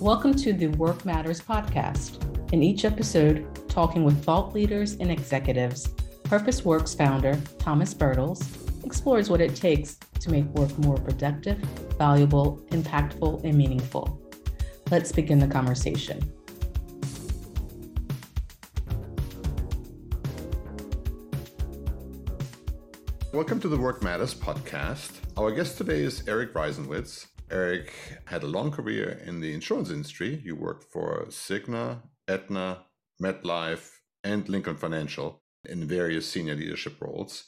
Welcome to the Work Matters podcast. In each episode, talking with thought leaders and executives, Purpose Works founder Thomas Bertels explores what it takes to make work more productive, valuable, impactful, and meaningful. Let's begin the conversation. Welcome to the Work Matters podcast. Our guest today is Eric Reisenwitz. Eric had a long career in the insurance industry. You worked for Cigna, Aetna, MetLife, and Lincoln Financial in various senior leadership roles.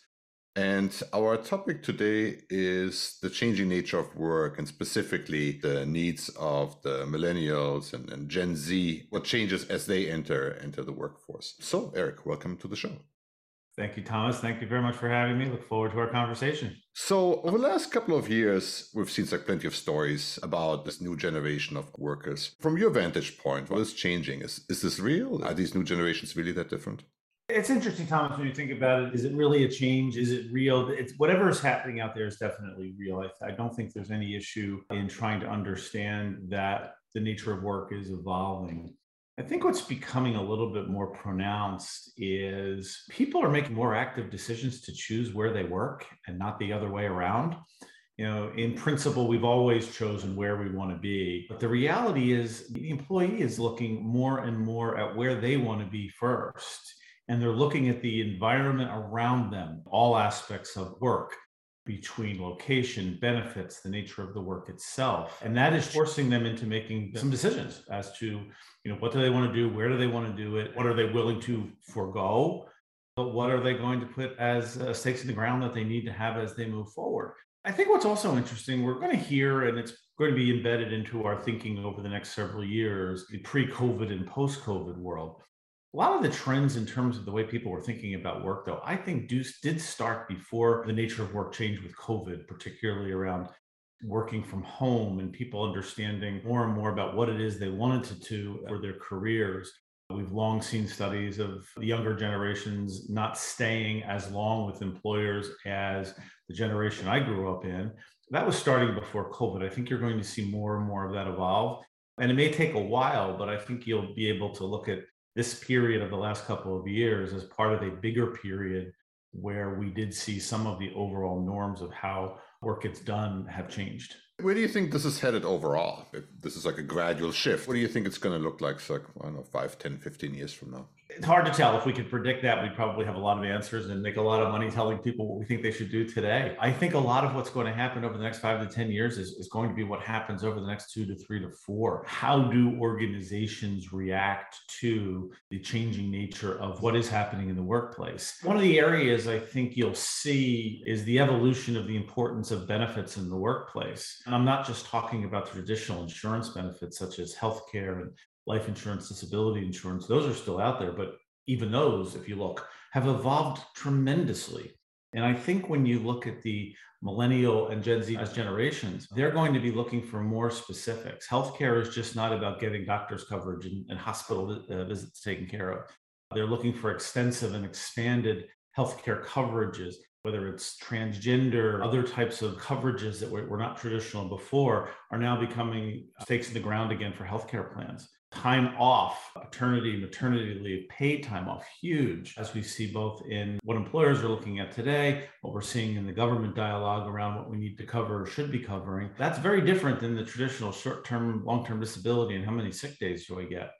And our topic today is the changing nature of work and specifically the needs of the millennials and, and Gen Z, what changes as they enter into the workforce. So, Eric, welcome to the show. Thank you, Thomas. Thank you very much for having me. Look forward to our conversation. So, over the last couple of years, we've seen like plenty of stories about this new generation of workers. From your vantage point, what is changing? Is is this real? Are these new generations really that different? It's interesting, Thomas, when you think about it. Is it really a change? Is it real? It's whatever is happening out there is definitely real. I, I don't think there's any issue in trying to understand that the nature of work is evolving. I think what's becoming a little bit more pronounced is people are making more active decisions to choose where they work and not the other way around. You know, in principle, we've always chosen where we want to be. But the reality is, the employee is looking more and more at where they want to be first. And they're looking at the environment around them, all aspects of work between location, benefits, the nature of the work itself. And that is forcing them into making some decisions as to, you know, what do they want to do? Where do they want to do it? What are they willing to forego? But what are they going to put as uh, stakes in the ground that they need to have as they move forward? I think what's also interesting, we're going to hear, and it's going to be embedded into our thinking over the next several years, the pre COVID and post COVID world a lot of the trends in terms of the way people were thinking about work, though, I think do, did start before the nature of work changed with COVID, particularly around working from home and people understanding more and more about what it is they wanted to do for their careers. We've long seen studies of the younger generations not staying as long with employers as the generation I grew up in. That was starting before COVID. I think you're going to see more and more of that evolve. And it may take a while, but I think you'll be able to look at this period of the last couple of years as part of a bigger period where we did see some of the overall norms of how work gets done have changed. Where do you think this is headed overall? If this is like a gradual shift. What do you think it's going to look like, like, I don't know, 5, 10, 15 years from now? It's hard to tell. If we could predict that, we'd probably have a lot of answers and make a lot of money telling people what we think they should do today. I think a lot of what's going to happen over the next five to 10 years is, is going to be what happens over the next two to three to four. How do organizations react to the changing nature of what is happening in the workplace? One of the areas I think you'll see is the evolution of the importance of benefits in the workplace. And I'm not just talking about traditional insurance benefits such as healthcare and life insurance, disability insurance, those are still out there. But even those, if you look, have evolved tremendously. And I think when you look at the millennial and Gen Z as generations, they're going to be looking for more specifics. Healthcare is just not about getting doctor's coverage and, and hospital uh, visits taken care of. They're looking for extensive and expanded healthcare coverages, whether it's transgender, other types of coverages that were, were not traditional before, are now becoming stakes in the ground again for healthcare plans time off, paternity, maternity leave, paid time off, huge, as we see both in what employers are looking at today, what we're seeing in the government dialogue around what we need to cover or should be covering. That's very different than the traditional short term, long term disability and how many sick days do I get.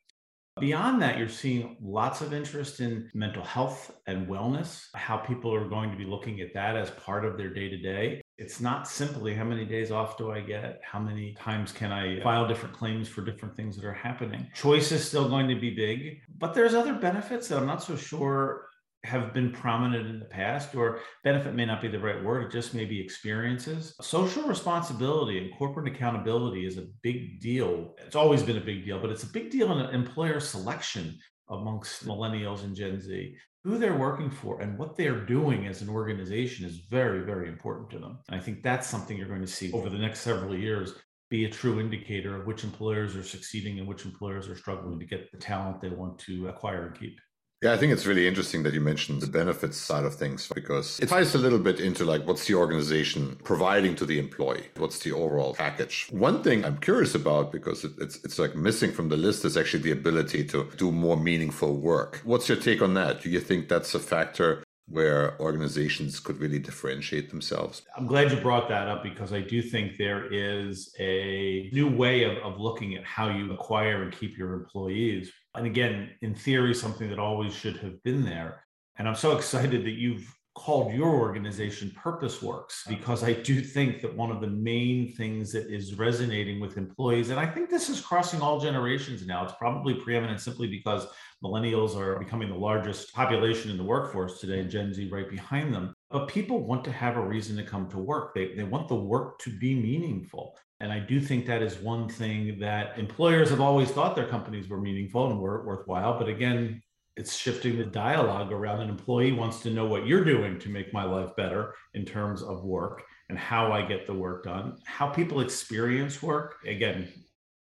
Beyond that, you're seeing lots of interest in mental health and wellness, how people are going to be looking at that as part of their day to day. It's not simply how many days off do I get? How many times can I file different claims for different things that are happening? Choice is still going to be big, but there's other benefits that I'm not so sure have been prominent in the past, or benefit may not be the right word, it just may be experiences. Social responsibility and corporate accountability is a big deal. It's always been a big deal, but it's a big deal in employer selection amongst millennials and Gen Z. Who they're working for and what they're doing as an organization is very, very important to them. And I think that's something you're going to see over the next several years be a true indicator of which employers are succeeding and which employers are struggling to get the talent they want to acquire and keep. Yeah, I think it's really interesting that you mentioned the benefits side of things because it ties a little bit into like what's the organization providing to the employee? What's the overall package? One thing I'm curious about because it, it's it's like missing from the list is actually the ability to do more meaningful work. What's your take on that? Do you think that's a factor where organizations could really differentiate themselves? I'm glad you brought that up because I do think there is a new way of, of looking at how you acquire and keep your employees. And again, in theory, something that always should have been there. And I'm so excited that you've called your organization Purpose Works because I do think that one of the main things that is resonating with employees, and I think this is crossing all generations now, it's probably preeminent simply because millennials are becoming the largest population in the workforce today, mm-hmm. Gen Z right behind them. But people want to have a reason to come to work. They, they want the work to be meaningful. And I do think that is one thing that employers have always thought their companies were meaningful and were worthwhile. But again, it's shifting the dialogue around an employee wants to know what you're doing to make my life better in terms of work and how I get the work done, how people experience work. Again,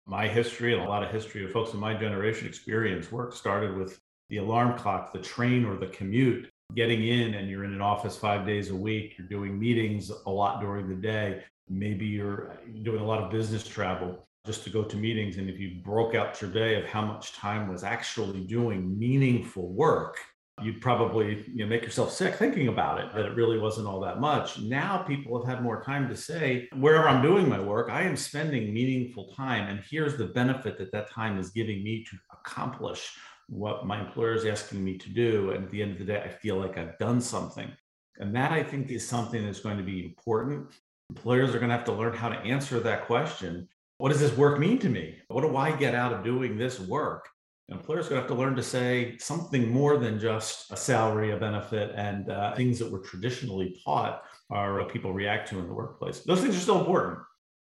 my history and a lot of history of folks in my generation experience work started with the alarm clock, the train or the commute, getting in and you're in an office five days a week, you're doing meetings a lot during the day. Maybe you're doing a lot of business travel just to go to meetings. And if you broke out your day of how much time was actually doing meaningful work, you'd probably you know, make yourself sick thinking about it, that it really wasn't all that much. Now people have had more time to say, wherever I'm doing my work, I am spending meaningful time. And here's the benefit that that time is giving me to accomplish what my employer is asking me to do. And at the end of the day, I feel like I've done something. And that I think is something that's going to be important. Employers are going to have to learn how to answer that question what does this work mean to me? What do I get out of doing this work? Employers going to have to learn to say something more than just a salary, a benefit, and uh, things that were traditionally taught are what people react to in the workplace. Those things are still important,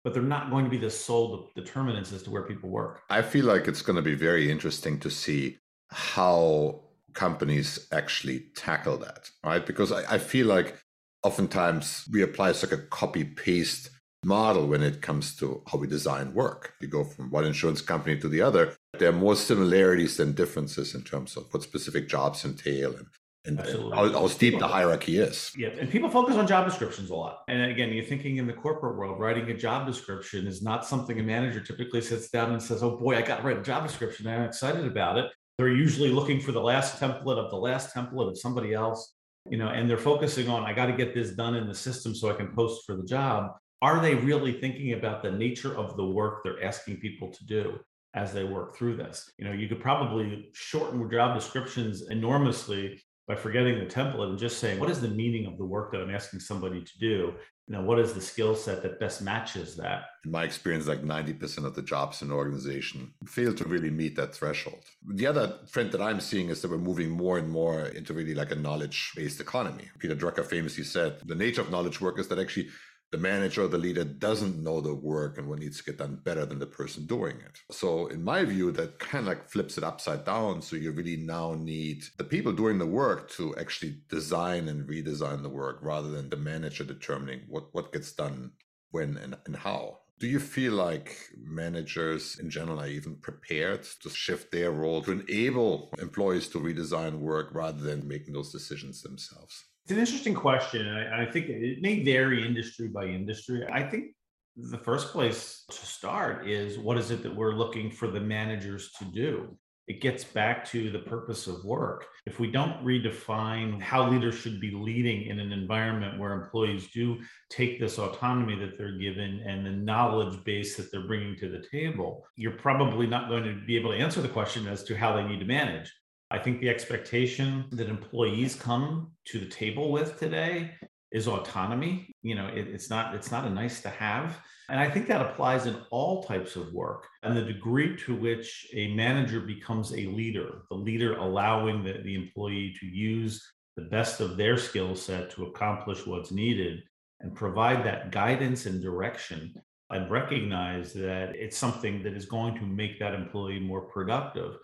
but they're not going to be the sole determinants as to where people work. I feel like it's going to be very interesting to see how companies actually tackle that, right? Because I, I feel like oftentimes we apply like a copy paste model when it comes to how we design work. You go from one insurance company to the other. There are more similarities than differences in terms of what specific jobs entail and, and, how, how, steep the hierarchy is. Yeah, and people focus on job descriptions a lot. And again, you're thinking in the corporate world, writing a job description is not something a manager typically sits down and says, "Oh boy, I got to write a job description. I'm excited about it." They're usually looking for the last template of the last template of somebody else, you know, and they're focusing on, "I got to get this done in the system so I can post for the job." Are they really thinking about the nature of the work they're asking people to do as they work through this? You know, you could probably shorten job descriptions enormously by forgetting the template and just saying, what is the meaning of the work that I'm asking somebody to do? You know, what is the skill set that best matches that? In my experience, like 90% of the jobs in an organization fail to really meet that threshold. The other trend that I'm seeing is that we're moving more and more into really like a knowledge based economy. Peter Drucker famously said the nature of knowledge work is that actually the manager or the leader doesn't know the work and what needs to get done better than the person doing it. So, in my view, that kind of like flips it upside down. So, you really now need the people doing the work to actually design and redesign the work rather than the manager determining what, what gets done when and, and how. Do you feel like managers in general are even prepared to shift their role to enable employees to redesign work rather than making those decisions themselves? It's an interesting question. I, I think it may vary industry by industry. I think the first place to start is what is it that we're looking for the managers to do? It gets back to the purpose of work. If we don't redefine how leaders should be leading in an environment where employees do take this autonomy that they're given and the knowledge base that they're bringing to the table, you're probably not going to be able to answer the question as to how they need to manage. I think the expectation that employees come to the table with today is autonomy. You know, it, it's not it's not a nice to have, and I think that applies in all types of work. And the degree to which a manager becomes a leader, the leader allowing the, the employee to use the best of their skill set to accomplish what's needed and provide that guidance and direction and recognize that it's something that is going to make that employee more productive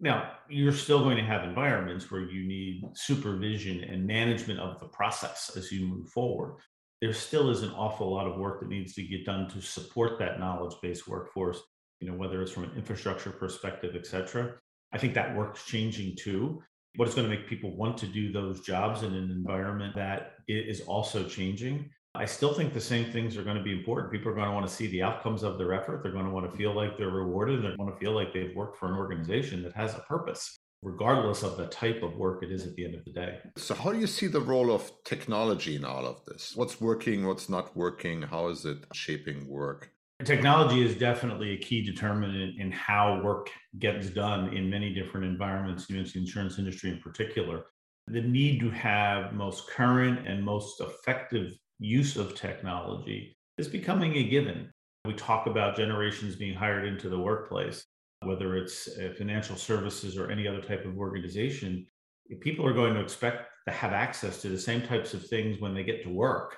now, you're still going to have environments where you need supervision and management of the process as you move forward. There still is an awful lot of work that needs to get done to support that knowledge based workforce, you know, whether it's from an infrastructure perspective, et cetera. I think that work's changing too. What is going to make people want to do those jobs in an environment that is also changing. I still think the same things are going to be important. People are going to want to see the outcomes of their effort. They're going to want to feel like they're rewarded. They want to feel like they've worked for an organization that has a purpose, regardless of the type of work it is at the end of the day. So, how do you see the role of technology in all of this? What's working? What's not working? How is it shaping work? Technology is definitely a key determinant in how work gets done in many different environments, you the insurance industry in particular. The need to have most current and most effective use of technology is becoming a given. We talk about generations being hired into the workplace, whether it's uh, financial services or any other type of organization. People are going to expect to have access to the same types of things when they get to work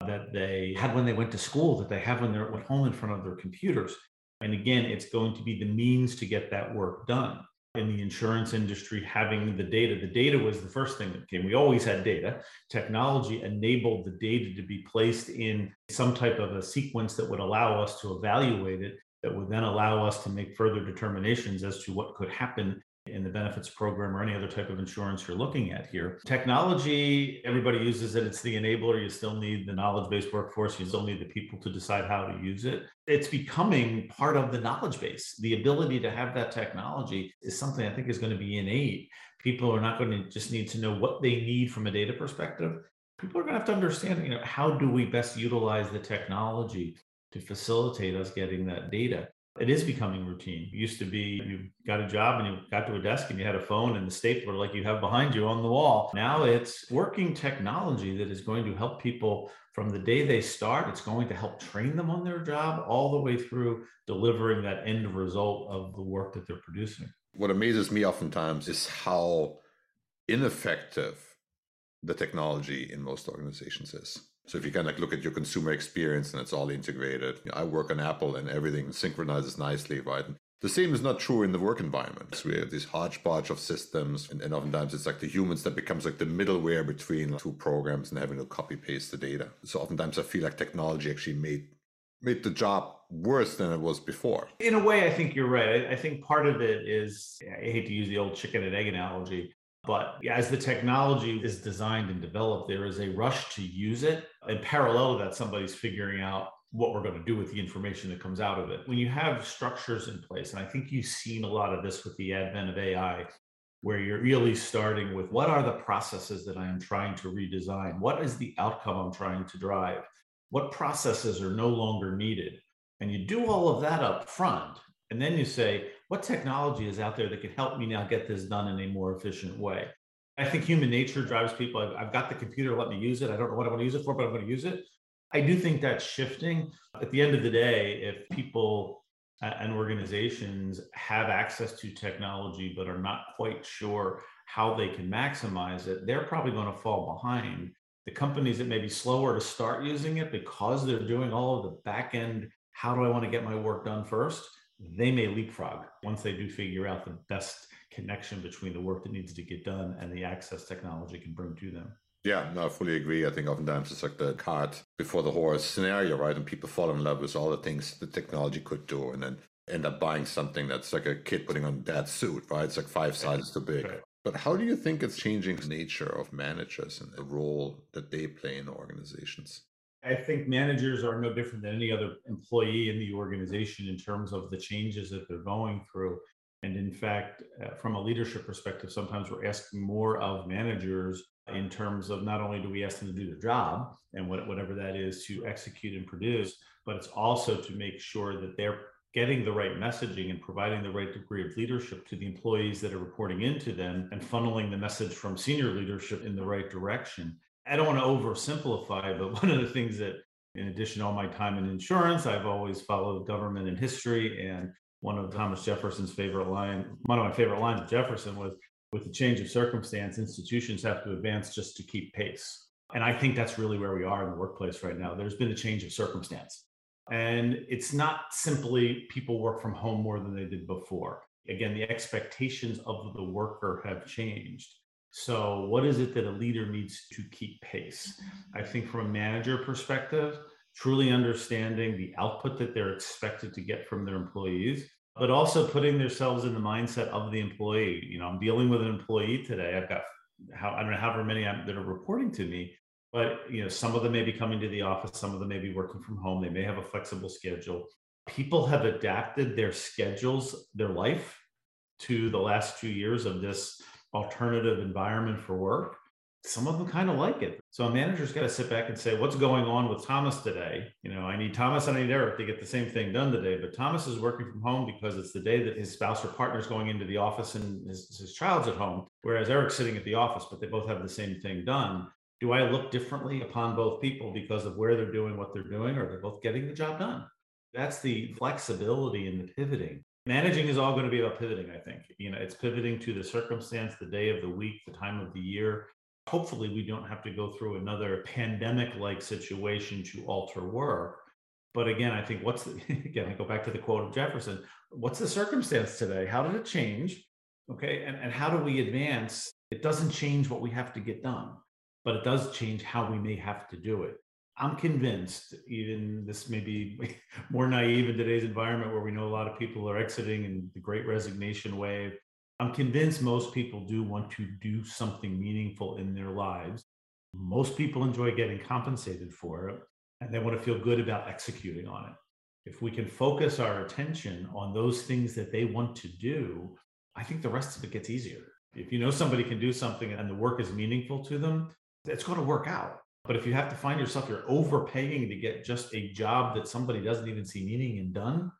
that they had when they went to school, that they have when they're at home in front of their computers. And again, it's going to be the means to get that work done. In the insurance industry, having the data, the data was the first thing that came. We always had data. Technology enabled the data to be placed in some type of a sequence that would allow us to evaluate it, that would then allow us to make further determinations as to what could happen in the benefits program or any other type of insurance you're looking at here. Technology, everybody uses it. It's the enabler. You still need the knowledge based workforce. You still need the people to decide how to use it. It's becoming part of the knowledge base. The ability to have that technology is something I think is going to be innate. People are not going to just need to know what they need from a data perspective. People are going to have to understand, you know, how do we best utilize the technology to facilitate us getting that data? It is becoming routine. It used to be you got a job and you got to a desk and you had a phone and the stapler like you have behind you on the wall. Now it's working technology that is going to help people from the day they start. It's going to help train them on their job all the way through delivering that end result of the work that they're producing. What amazes me oftentimes is how ineffective the technology in most organizations is. So if you kind of look at your consumer experience and it's all integrated, you know, I work on Apple and everything synchronizes nicely, right? The same is not true in the work environment. We have this hodgepodge of systems, and, and oftentimes it's like the humans that becomes like the middleware between two programs and having to copy paste the data. So oftentimes I feel like technology actually made made the job worse than it was before. In a way, I think you're right. I think part of it is I hate to use the old chicken and egg analogy, but as the technology is designed and developed, there is a rush to use it. In parallel to that, somebody's figuring out what we're going to do with the information that comes out of it. When you have structures in place, and I think you've seen a lot of this with the advent of AI, where you're really starting with what are the processes that I am trying to redesign? What is the outcome I'm trying to drive? What processes are no longer needed? And you do all of that up front. And then you say, what technology is out there that can help me now get this done in a more efficient way? I think human nature drives people. I've, I've got the computer, let me use it. I don't know what I want to use it for, but I'm going to use it. I do think that's shifting. At the end of the day, if people and organizations have access to technology but are not quite sure how they can maximize it, they're probably going to fall behind. The companies that may be slower to start using it because they're doing all of the back end, how do I want to get my work done first? They may leapfrog once they do figure out the best connection between the work that needs to get done and the access technology can bring to them. Yeah, no, I fully agree. I think oftentimes it's like the cart before the horse scenario, right? And people fall in love with all the things the technology could do and then end up buying something that's like a kid putting on dad's suit, right? It's like five sizes too big. Right. But how do you think it's changing the nature of managers and the role that they play in organizations? I think managers are no different than any other employee in the organization in terms of the changes that they're going through. And in fact, uh, from a leadership perspective, sometimes we're asking more of managers in terms of not only do we ask them to do their job and what, whatever that is to execute and produce, but it's also to make sure that they're getting the right messaging and providing the right degree of leadership to the employees that are reporting into them and funneling the message from senior leadership in the right direction. I don't want to oversimplify, but one of the things that, in addition to all my time in insurance, I've always followed government and history. And one of Thomas Jefferson's favorite line, one of my favorite lines of Jefferson was, with the change of circumstance, institutions have to advance just to keep pace. And I think that's really where we are in the workplace right now. There's been a change of circumstance. And it's not simply people work from home more than they did before. Again, the expectations of the worker have changed. So, what is it that a leader needs to keep pace? I think from a manager perspective, truly understanding the output that they're expected to get from their employees, but also putting themselves in the mindset of the employee. You know, I'm dealing with an employee today. I've got how I don't know however many I'm, that are reporting to me, but you know, some of them may be coming to the office, some of them may be working from home. They may have a flexible schedule. People have adapted their schedules, their life to the last two years of this alternative environment for work some of them kind of like it. So a manager's got to sit back and say, what's going on with Thomas today? You know, I need Thomas and I need Eric to get the same thing done today. But Thomas is working from home because it's the day that his spouse or partner is going into the office and his, his child's at home, whereas Eric's sitting at the office, but they both have the same thing done. Do I look differently upon both people because of where they're doing what they're doing, or they're both getting the job done? That's the flexibility and the pivoting. Managing is all going to be about pivoting, I think. You know, it's pivoting to the circumstance, the day of the week, the time of the year, hopefully we don't have to go through another pandemic like situation to alter work. But again i think what's the, again i go back to the quote of jefferson what's the circumstance today? How did it change? Okay and, and how do we advance? It doesn't change what we have to get done but it does change how we may have to do it i'm convinced even this may be more naive in today's environment where we know a lot of people are exiting and the great resignation wave I'm convinced most people do want to do something meaningful in their lives. Most people enjoy getting compensated for it and they want to feel good about executing on it. If we can focus our attention on those things that they want to do, I think the rest of it gets easier. If you know somebody can do something and the work is meaningful to them, it's going to work out. But if you have to find yourself, you're overpaying to get just a job that somebody doesn't even see meaning in done,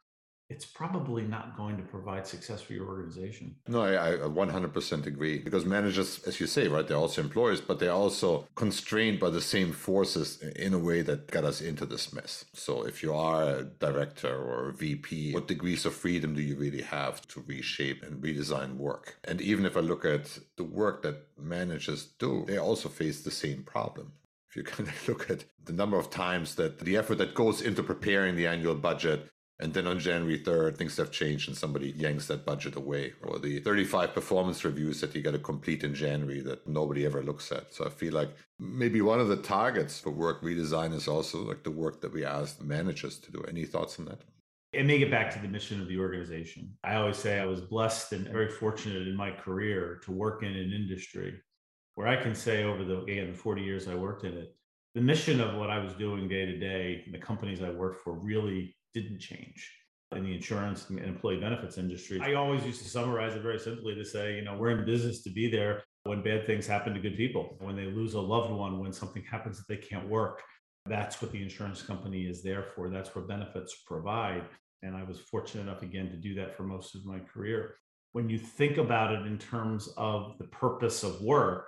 it's probably not going to provide success for your organization. No, I, I 100% agree. Because managers, as you say, right, they're also employers, but they're also constrained by the same forces in a way that got us into this mess. So if you are a director or a VP, what degrees of freedom do you really have to reshape and redesign work? And even if I look at the work that managers do, they also face the same problem you kind of look at the number of times that the effort that goes into preparing the annual budget and then on January 3rd, things have changed and somebody yanks that budget away. Or the 35 performance reviews that you got to complete in January that nobody ever looks at. So I feel like maybe one of the targets for work redesign is also like the work that we ask managers to do. Any thoughts on that? And may get back to the mission of the organization. I always say I was blessed and very fortunate in my career to work in an industry where I can say over the again the 40 years I worked in it, the mission of what I was doing day to day, the companies I worked for really didn't change in the insurance and employee benefits industry. I always used to summarize it very simply to say, you know, we're in business to be there when bad things happen to good people, when they lose a loved one, when something happens that they can't work. That's what the insurance company is there for. That's what benefits provide. And I was fortunate enough again to do that for most of my career. When you think about it in terms of the purpose of work,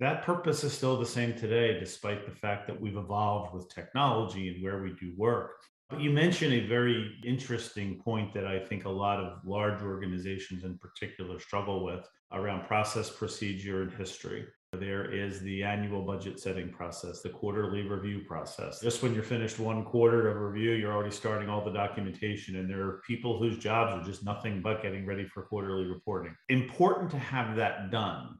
that purpose is still the same today, despite the fact that we've evolved with technology and where we do work. But you mentioned a very interesting point that I think a lot of large organizations in particular struggle with around process, procedure, and history. There is the annual budget setting process, the quarterly review process. Just when you're finished one quarter of review, you're already starting all the documentation, and there are people whose jobs are just nothing but getting ready for quarterly reporting. Important to have that done.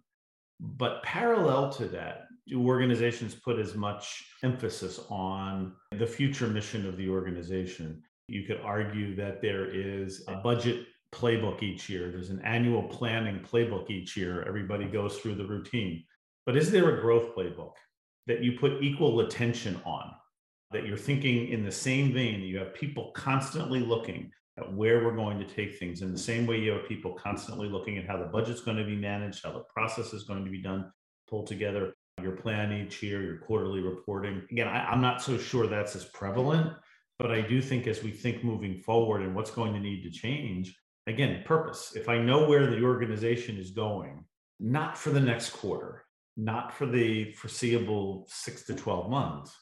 But parallel to that, do organizations put as much emphasis on the future mission of the organization? You could argue that there is a budget playbook each year, there's an annual planning playbook each year. Everybody goes through the routine. But is there a growth playbook that you put equal attention on? That you're thinking in the same vein, you have people constantly looking where we're going to take things in the same way you have people constantly looking at how the budget's going to be managed, how the process is going to be done, pulled together your plan each year, your quarterly reporting. Again, I, I'm not so sure that's as prevalent, but I do think as we think moving forward and what's going to need to change, again, purpose. If I know where the organization is going, not for the next quarter, not for the foreseeable six to 12 months,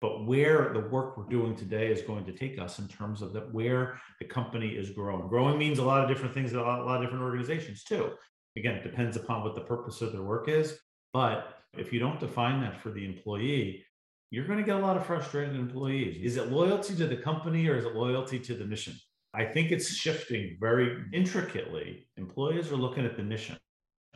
but where the work we're doing today is going to take us in terms of that where the company is growing. Growing means a lot of different things, a lot, a lot of different organizations too. Again, it depends upon what the purpose of their work is. But if you don't define that for the employee, you're going to get a lot of frustrated employees. Is it loyalty to the company or is it loyalty to the mission? I think it's shifting very intricately. Employees are looking at the mission.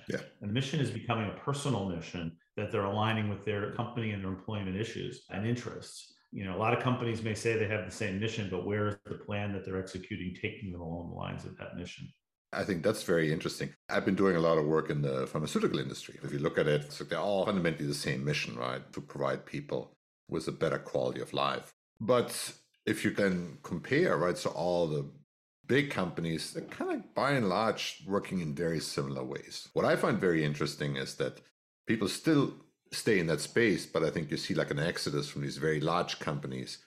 Yeah. And the mission is becoming a personal mission that they're aligning with their company and their employment issues and interests. You know, a lot of companies may say they have the same mission, but where is the plan that they're executing taking them along the lines of that mission? I think that's very interesting. I've been doing a lot of work in the pharmaceutical industry. If you look at it, they're all fundamentally the same mission, right? To provide people with a better quality of life. But if you can compare, right, so all the big companies, they're kind of by and large working in very similar ways. What I find very interesting is that people still stay in that space, but I think you see like an exodus from these very large companies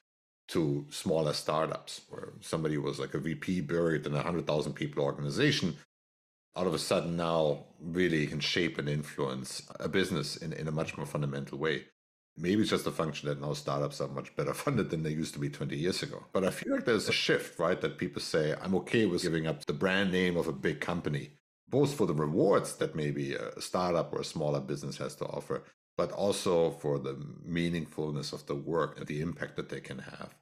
to smaller startups where somebody was like a VP buried in a 100,000 people organization. Out of a sudden, now really can shape and influence a business in, in a much more fundamental way. Maybe it's just a function that now startups are much better funded than they used to be 20 years ago. But I feel like there's a shift, right? That people say, I'm okay with giving up the brand name of a big company, both for the rewards that maybe a startup or a smaller business has to offer, but also for the meaningfulness of the work and the impact that they can have.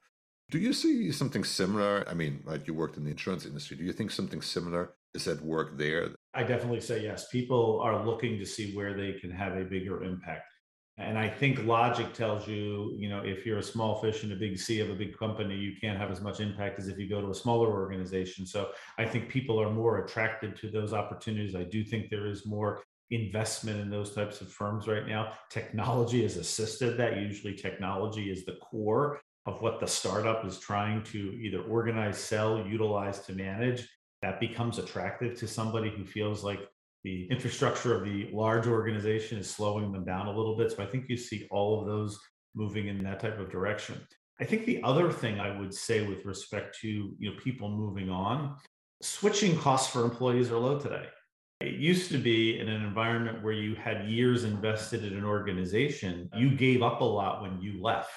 Do you see something similar? I mean, right, you worked in the insurance industry. Do you think something similar is at work there? I definitely say yes. People are looking to see where they can have a bigger impact. And I think logic tells you, you know, if you're a small fish in a big sea of a big company, you can't have as much impact as if you go to a smaller organization. So I think people are more attracted to those opportunities. I do think there is more investment in those types of firms right now. Technology has assisted that. Usually, technology is the core of what the startup is trying to either organize, sell, utilize to manage. That becomes attractive to somebody who feels like the infrastructure of the large organization is slowing them down a little bit. So I think you see all of those moving in that type of direction. I think the other thing I would say with respect to you know people moving on, switching costs for employees are low today. It used to be in an environment where you had years invested in an organization, you gave up a lot when you left.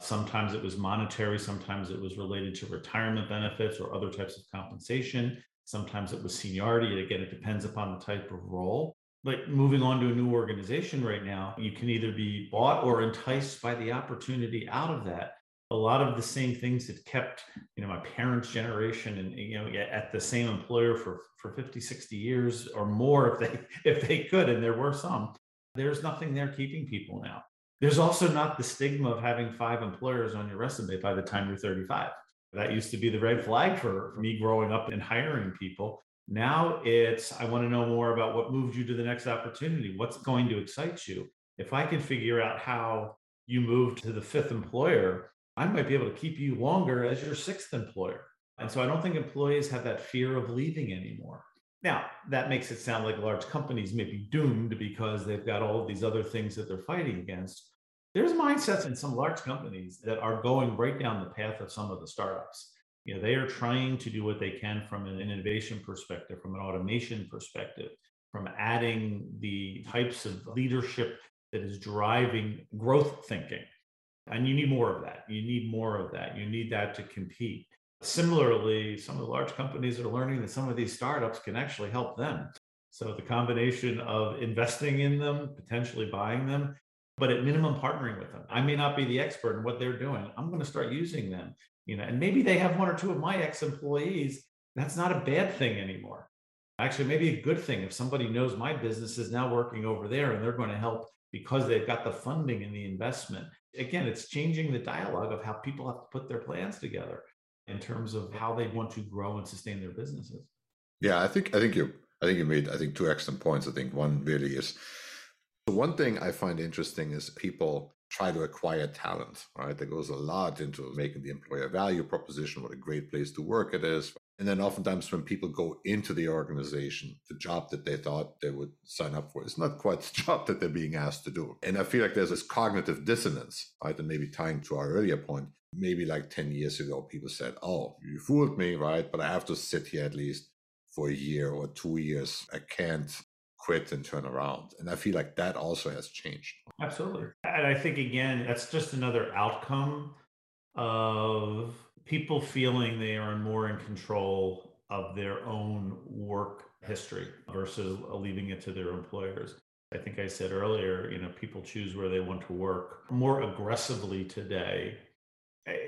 Sometimes it was monetary, sometimes it was related to retirement benefits or other types of compensation. Sometimes it was seniority. Again, it depends upon the type of role. But moving on to a new organization right now, you can either be bought or enticed by the opportunity out of that a lot of the same things that kept you know my parents generation and you know at the same employer for for 50 60 years or more if they if they could and there were some there's nothing there keeping people now there's also not the stigma of having five employers on your resume by the time you're 35 that used to be the red flag for, for me growing up and hiring people now it's i want to know more about what moved you to the next opportunity what's going to excite you if i can figure out how you moved to the fifth employer I might be able to keep you longer as your sixth employer. And so I don't think employees have that fear of leaving anymore. Now, that makes it sound like large companies may be doomed because they've got all of these other things that they're fighting against. There's mindsets in some large companies that are going right down the path of some of the startups. You know, they are trying to do what they can from an innovation perspective, from an automation perspective, from adding the types of leadership that is driving growth thinking and you need more of that. You need more of that. You need that to compete. Similarly, some of the large companies are learning that some of these startups can actually help them. So the combination of investing in them, potentially buying them, but at minimum partnering with them. I may not be the expert in what they're doing. I'm going to start using them, you know, and maybe they have one or two of my ex-employees. That's not a bad thing anymore. Actually, maybe a good thing if somebody knows my business is now working over there and they're going to help because they've got the funding and the investment again, it's changing the dialogue of how people have to put their plans together in terms of how they want to grow and sustain their businesses. Yeah, I think I think you I think you made I think two excellent points. I think one really is the one thing I find interesting is people try to acquire talent, right? That goes a lot into making the employer value proposition, what a great place to work it is, and then oftentimes when people go into the organization, the job that they thought they would sign up for is not quite the job that they're being asked to do. And I feel like there's this cognitive dissonance, right? And maybe tying to our earlier point, maybe like 10 years ago, people said, Oh, you fooled me, right? But I have to sit here at least for a year or two years. I can't quit and turn around. And I feel like that also has changed. Absolutely. And I think, again, that's just another outcome of people feeling they are more in control of their own work history versus leaving it to their employers. I think I said earlier, you know, people choose where they want to work more aggressively today.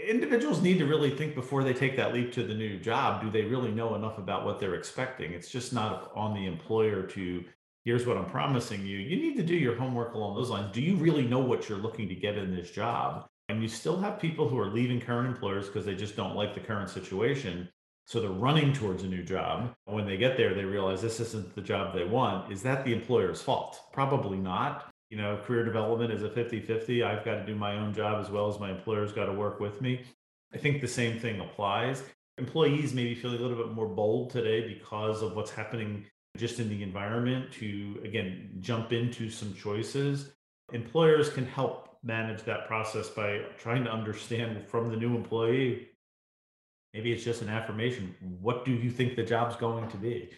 Individuals need to really think before they take that leap to the new job. Do they really know enough about what they're expecting? It's just not on the employer to, here's what I'm promising you. You need to do your homework along those lines. Do you really know what you're looking to get in this job? And you still have people who are leaving current employers because they just don't like the current situation. So they're running towards a new job. When they get there, they realize this isn't the job they want. Is that the employer's fault? Probably not. You know, career development is a 50 50. I've got to do my own job as well as my employer's got to work with me. I think the same thing applies. Employees maybe feel a little bit more bold today because of what's happening just in the environment to, again, jump into some choices. Employers can help manage that process by trying to understand from the new employee maybe it's just an affirmation what do you think the job's going to be?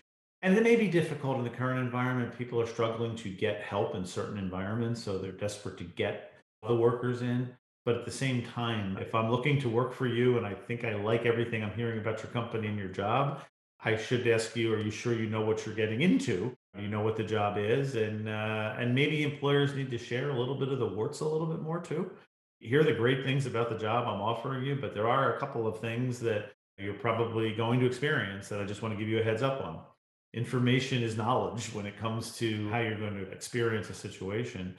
And it may be difficult in the current environment. People are struggling to get help in certain environments so they're desperate to get the workers in. But at the same time if i'm looking to work for you and i think i like everything i'm hearing about your company and your job i should ask you are you sure you know what you're getting into? You know what the job is and uh, and maybe employers need to share a little bit of the warts a little bit more too. Here are the great things about the job i'm offering you but there are a couple of things that you're probably going to experience that i just want to give you a heads up on. Information is knowledge when it comes to how you're going to experience a situation.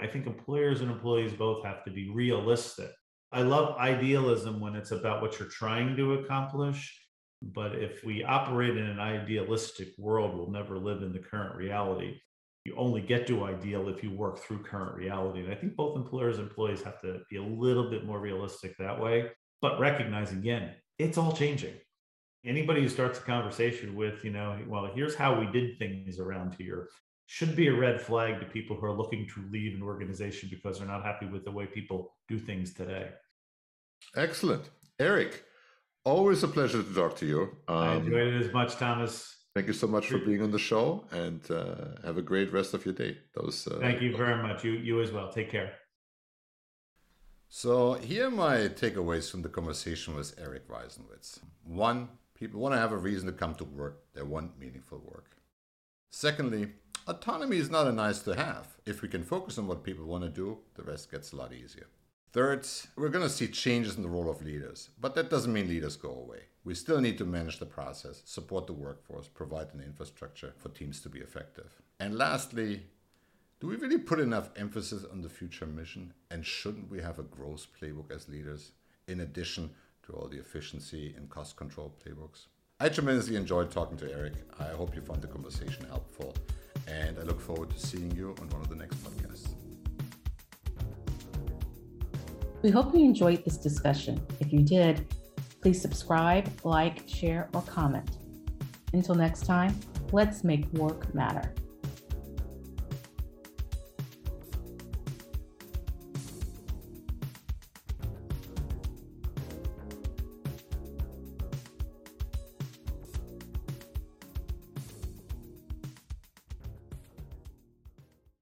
I think employers and employees both have to be realistic. I love idealism when it's about what you're trying to accomplish but if we operate in an idealistic world, we'll never live in the current reality. You only get to ideal if you work through current reality. And I think both employers and employees have to be a little bit more realistic that way, but recognize again, it's all changing. Anybody who starts a conversation with, you know, well, here's how we did things around here should be a red flag to people who are looking to leave an organization because they're not happy with the way people do things today. Excellent. Eric, Always a pleasure to talk to you. Um, I enjoyed it as much, Thomas. Thank you so much for being on the show, and uh, have a great rest of your day. Those. Uh, thank you very much. You you as well. Take care. So here are my takeaways from the conversation with Eric Weisenwitz. One, people want to have a reason to come to work. They want meaningful work. Secondly, autonomy is not a nice to have. If we can focus on what people want to do, the rest gets a lot easier. Third, we're going to see changes in the role of leaders, but that doesn't mean leaders go away. We still need to manage the process, support the workforce, provide an infrastructure for teams to be effective. And lastly, do we really put enough emphasis on the future mission? And shouldn't we have a growth playbook as leaders, in addition to all the efficiency and cost control playbooks? I tremendously enjoyed talking to Eric. I hope you found the conversation helpful, and I look forward to seeing you on one of the next podcasts. We hope you enjoyed this discussion. If you did, please subscribe, like, share, or comment. Until next time, let's make work matter.